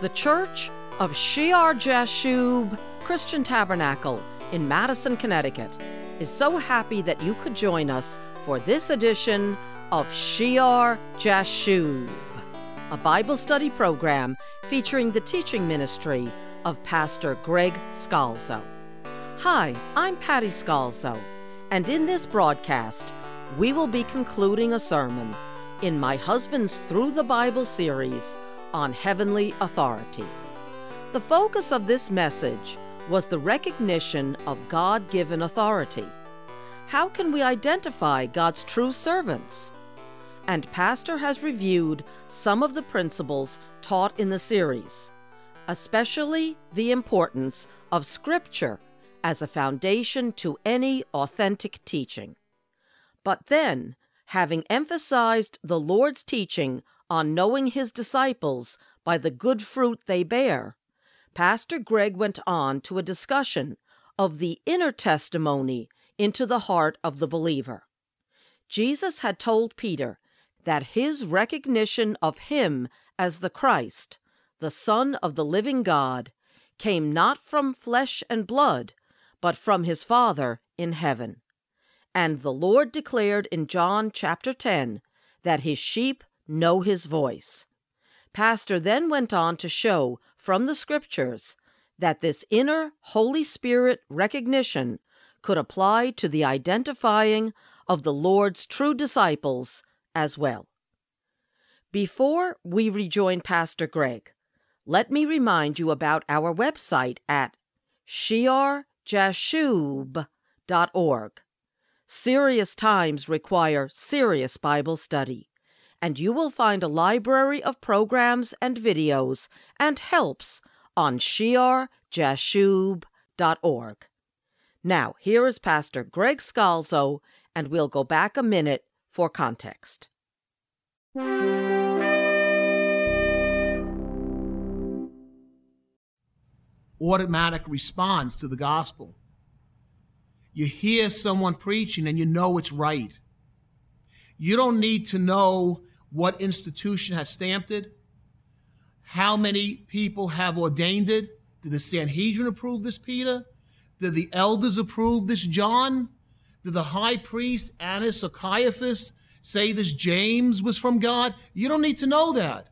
The Church of Shear Jashub Christian Tabernacle in Madison, Connecticut is so happy that you could join us for this edition of Shear Jashub, a Bible study program featuring the teaching ministry of Pastor Greg Scalzo. Hi, I'm Patty Scalzo, and in this broadcast, we will be concluding a sermon in my husband's Through the Bible series on heavenly authority. The focus of this message was the recognition of God given authority. How can we identify God's true servants? And Pastor has reviewed some of the principles taught in the series, especially the importance of Scripture as a foundation to any authentic teaching. But then, having emphasized the Lord's teaching on knowing his disciples by the good fruit they bear, Pastor Greg went on to a discussion of the inner testimony into the heart of the believer. Jesus had told Peter that his recognition of him as the Christ, the Son of the living God, came not from flesh and blood, but from his Father in heaven. And the Lord declared in John chapter 10 that his sheep know his voice. Pastor then went on to show from the scriptures that this inner Holy Spirit recognition could apply to the identifying of the Lord's true disciples as well. Before we rejoin Pastor Greg, let me remind you about our website at shearjashub.org. Serious times require serious Bible study, and you will find a library of programs and videos and helps on shearjashub.org. Now, here is Pastor Greg Scalzo, and we'll go back a minute for context. Automatic response to the gospel. You hear someone preaching and you know it's right. You don't need to know what institution has stamped it, how many people have ordained it. Did the Sanhedrin approve this, Peter? Did the elders approve this, John? Did the high priest, Annas or Caiaphas, say this James was from God? You don't need to know that.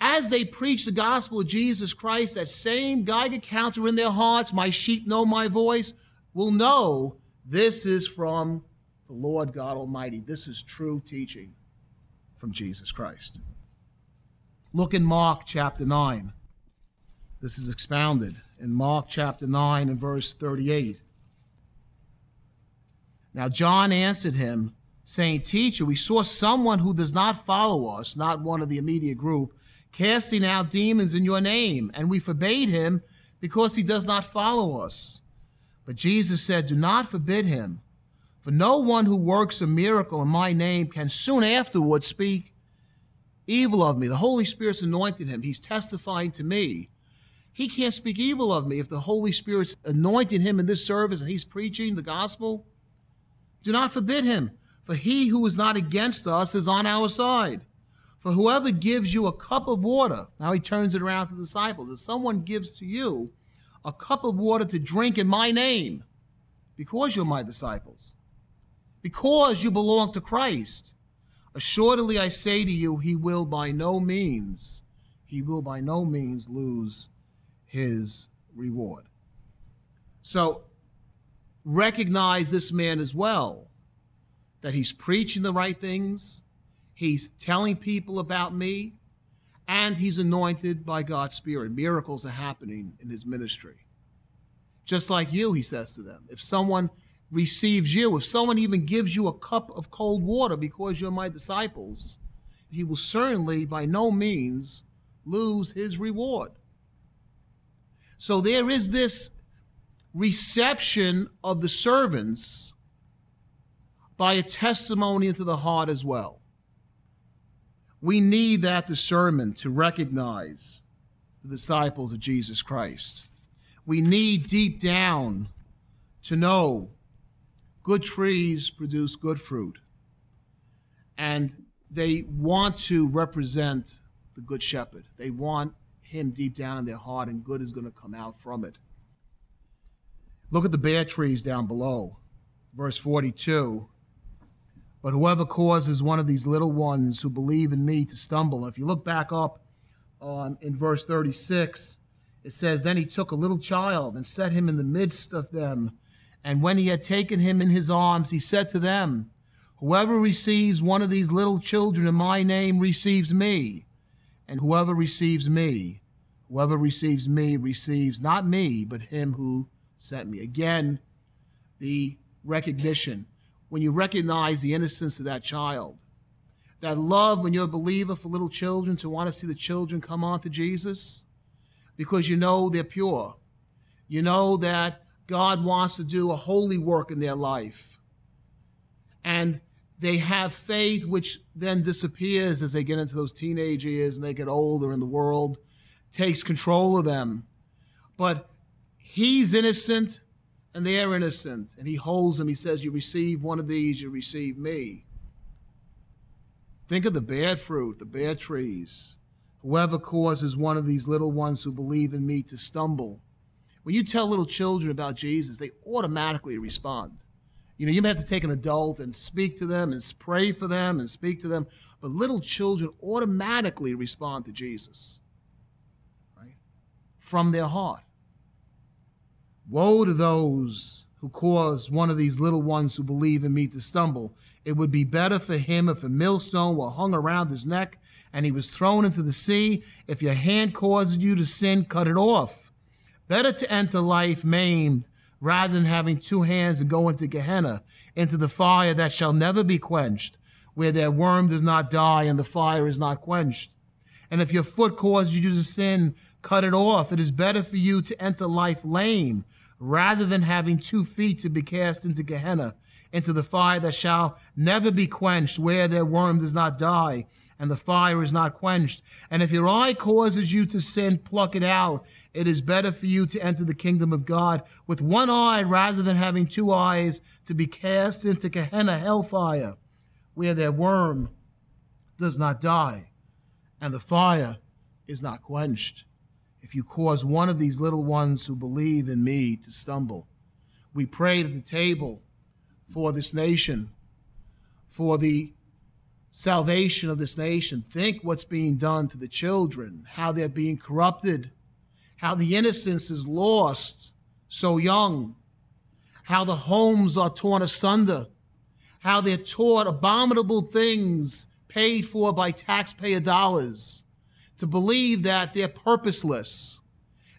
As they preach the gospel of Jesus Christ, that same Geiger counter in their hearts, my sheep know my voice, will know this is from the Lord God Almighty. This is true teaching from Jesus Christ. Look in Mark chapter 9. This is expounded in Mark chapter 9 and verse 38. Now John answered him, saying, Teacher, we saw someone who does not follow us, not one of the immediate group, casting out demons in your name, and we forbade him because he does not follow us. But Jesus said, Do not forbid him, for no one who works a miracle in my name can soon afterward speak evil of me. The Holy Spirit's anointed him, he's testifying to me. He can't speak evil of me if the Holy Spirit's anointing him in this service and he's preaching the gospel. Do not forbid him, for he who is not against us is on our side. For whoever gives you a cup of water, now he turns it around to the disciples, if someone gives to you a cup of water to drink in my name because you're my disciples, because you belong to Christ. Assuredly, I say to you, he will by no means, he will by no means lose his reward. So recognize this man as well, that he's preaching the right things, he's telling people about me, and he's anointed by God's Spirit. Miracles are happening in his ministry. Just like you, he says to them. If someone receives you, if someone even gives you a cup of cold water because you're my disciples, he will certainly by no means lose his reward. So there is this reception of the servants by a testimony into the heart as well. We need that discernment to recognize the disciples of Jesus Christ. We need deep down to know good trees produce good fruit. And they want to represent the good shepherd. They want Him deep down in their heart, and good is going to come out from it. Look at the bare trees down below. Verse 42. But whoever causes one of these little ones who believe in me to stumble, and if you look back up on in verse 36, it says, Then he took a little child and set him in the midst of them. And when he had taken him in his arms, he said to them, Whoever receives one of these little children in my name receives me. And whoever receives me, whoever receives me receives not me, but him who sent me. Again, the recognition. When you recognize the innocence of that child, that love when you're a believer for little children to want to see the children come on to Jesus because you know they're pure. You know that God wants to do a holy work in their life. And they have faith, which then disappears as they get into those teenage years and they get older and the world takes control of them. But he's innocent and they're innocent. And he holds them. He says, You receive one of these, you receive me. Think of the bad fruit, the bad trees. Whoever causes one of these little ones who believe in me to stumble. When you tell little children about Jesus, they automatically respond. You know, you may have to take an adult and speak to them and pray for them and speak to them, but little children automatically respond to Jesus, right? From their heart. Woe to those who cause one of these little ones who believe in me to stumble. It would be better for him if a millstone were hung around his neck and he was thrown into the sea. If your hand causes you to sin, cut it off. Better to enter life maimed rather than having two hands and go into Gehenna, into the fire that shall never be quenched, where their worm does not die and the fire is not quenched. And if your foot causes you to sin, cut it off. It is better for you to enter life lame rather than having two feet to be cast into Gehenna, into the fire that shall never be quenched, where their worm does not die and the fire is not quenched. And if your eye causes you to sin, pluck it out. It is better for you to enter the kingdom of God with one eye rather than having two eyes to be cast into Gehenna hellfire, where their worm does not die and the fire is not quenched. If you cause one of these little ones who believe in me to stumble, we prayed at the table for this nation, for the salvation of this nation. Think what's being done to the children, how they're being corrupted, how the innocence is lost so young, how the homes are torn asunder, how they're taught abominable things paid for by taxpayer dollars, to believe that they're purposeless,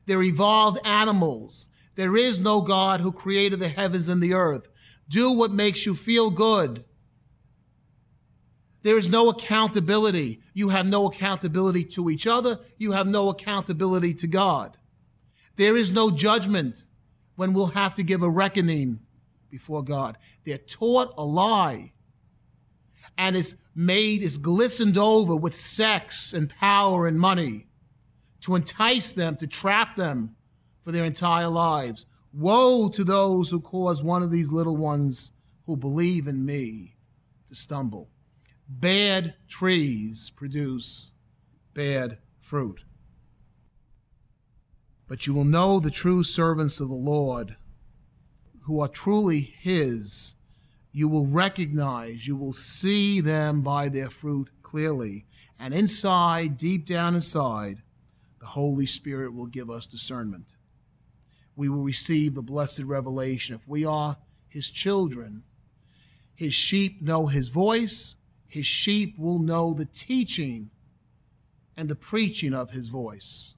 they're evolved animals. There is no God who created the heavens and the earth. Do what makes you feel good there is no accountability. You have no accountability to each other. You have no accountability to God. There is no judgment when we'll have to give a reckoning before God. They're taught a lie and is made, is glistened over with sex and power and money to entice them, to trap them for their entire lives. Woe to those who cause one of these little ones who believe in me to stumble. Bad trees produce bad fruit. But you will know the true servants of the Lord who are truly His. You will recognize, you will see them by their fruit clearly. And inside, deep down inside, the Holy Spirit will give us discernment. We will receive the blessed revelation. If we are His children, His sheep know His voice, his sheep will know the teaching and the preaching of his voice.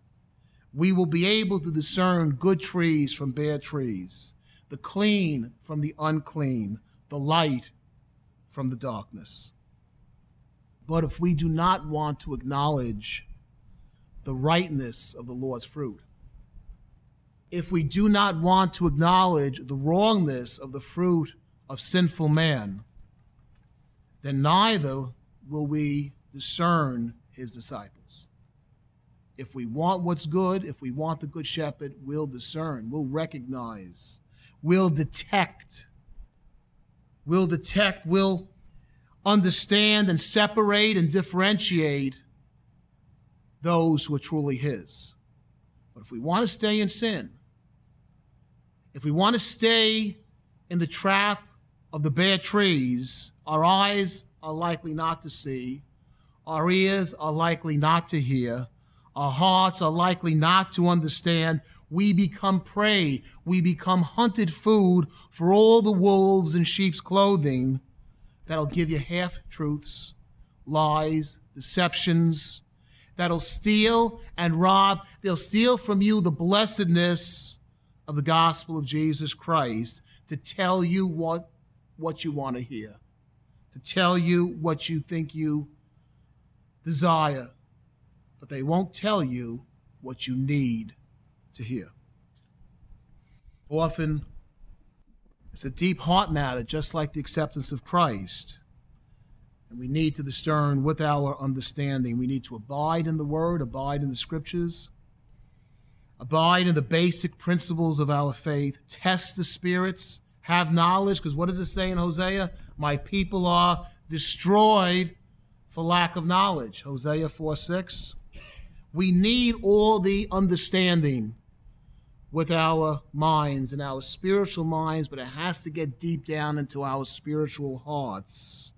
We will be able to discern good trees from bad trees, the clean from the unclean, the light from the darkness. But if we do not want to acknowledge the rightness of the Lord's fruit, if we do not want to acknowledge the wrongness of the fruit of sinful man, then neither will we discern his disciples. If we want what's good, if we want the good shepherd, we'll discern, we'll recognize, we'll detect, we'll detect, we'll understand and separate and differentiate those who are truly His. But if we want to stay in sin, if we want to stay in the trap of the bare trees, our eyes are likely not to see, our ears are likely not to hear, our hearts are likely not to understand. We become prey. We become hunted food for all the wolves in sheep's clothing that'll give you half truths, lies, deceptions, that'll steal and rob. They'll steal from you the blessedness of the gospel of Jesus Christ to tell you what, what you want to hear, to tell you what you think you desire but they won't tell you what you need to hear. Often, it's a deep heart matter, just like the acceptance of Christ. And we need to discern with our understanding. We need to abide in the Word, abide in the Scriptures, abide in the basic principles of our faith, test the spirits, have knowledge, because what does it say in Hosea? My people are destroyed for lack of knowledge. Hosea 4 6. We need all the understanding with our minds and our spiritual minds, but it has to get deep down into our spiritual hearts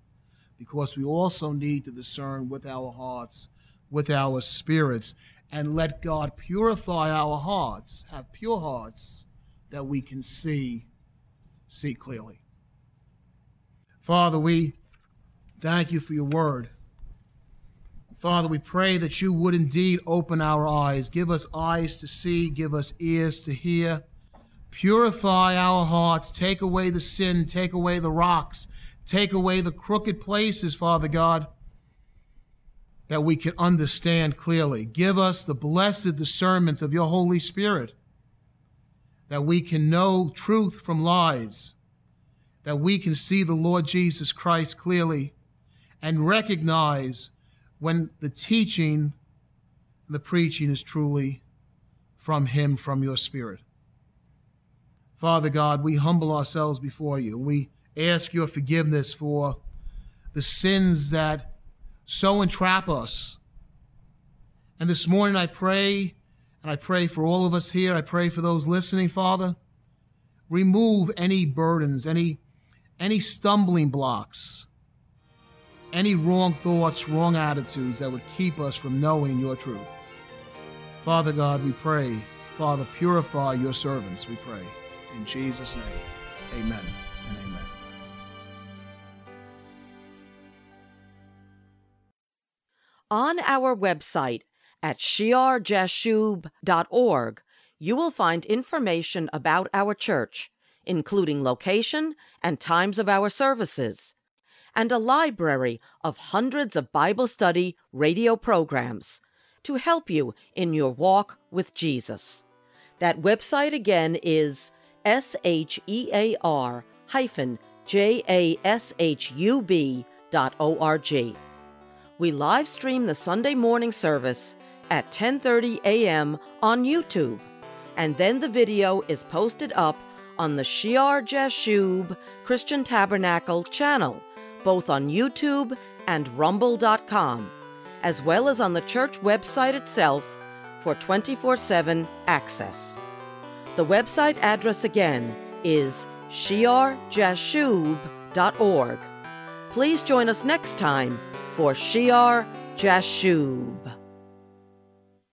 because we also need to discern with our hearts, with our spirits, and let God purify our hearts, have pure hearts that we can see, see clearly. Father, we thank you for your word. Father, we pray that you would indeed open our eyes. Give us eyes to see, give us ears to hear. Purify our hearts. Take away the sin, take away the rocks, take away the crooked places, Father God, that we can understand clearly. Give us the blessed discernment of your Holy Spirit, that we can know truth from lies, that we can see the Lord Jesus Christ clearly and recognize when the teaching, the preaching is truly from Him, from your Spirit. Father God, we humble ourselves before you and we ask your forgiveness for the sins that so entrap us. And this morning I pray, and I pray for all of us here, I pray for those listening, Father. Remove any burdens, any, any stumbling blocks any wrong thoughts, wrong attitudes that would keep us from knowing your truth. Father God, we pray. Father, purify your servants, we pray. In Jesus' name, amen and amen. On our website at shearjashub.org, you will find information about our church, including location and times of our services and a library of hundreds of Bible study radio programs to help you in your walk with Jesus. That website again is shear hyphen. We live stream the Sunday morning service at 10:30 a.m. on YouTube, and then the video is posted up on the Shear Jashub Christian Tabernacle channel both on YouTube and rumble.com, as well as on the church website itself for 24 7 access. The website address again is shearjashub.org. Please join us next time for Shear Jashub.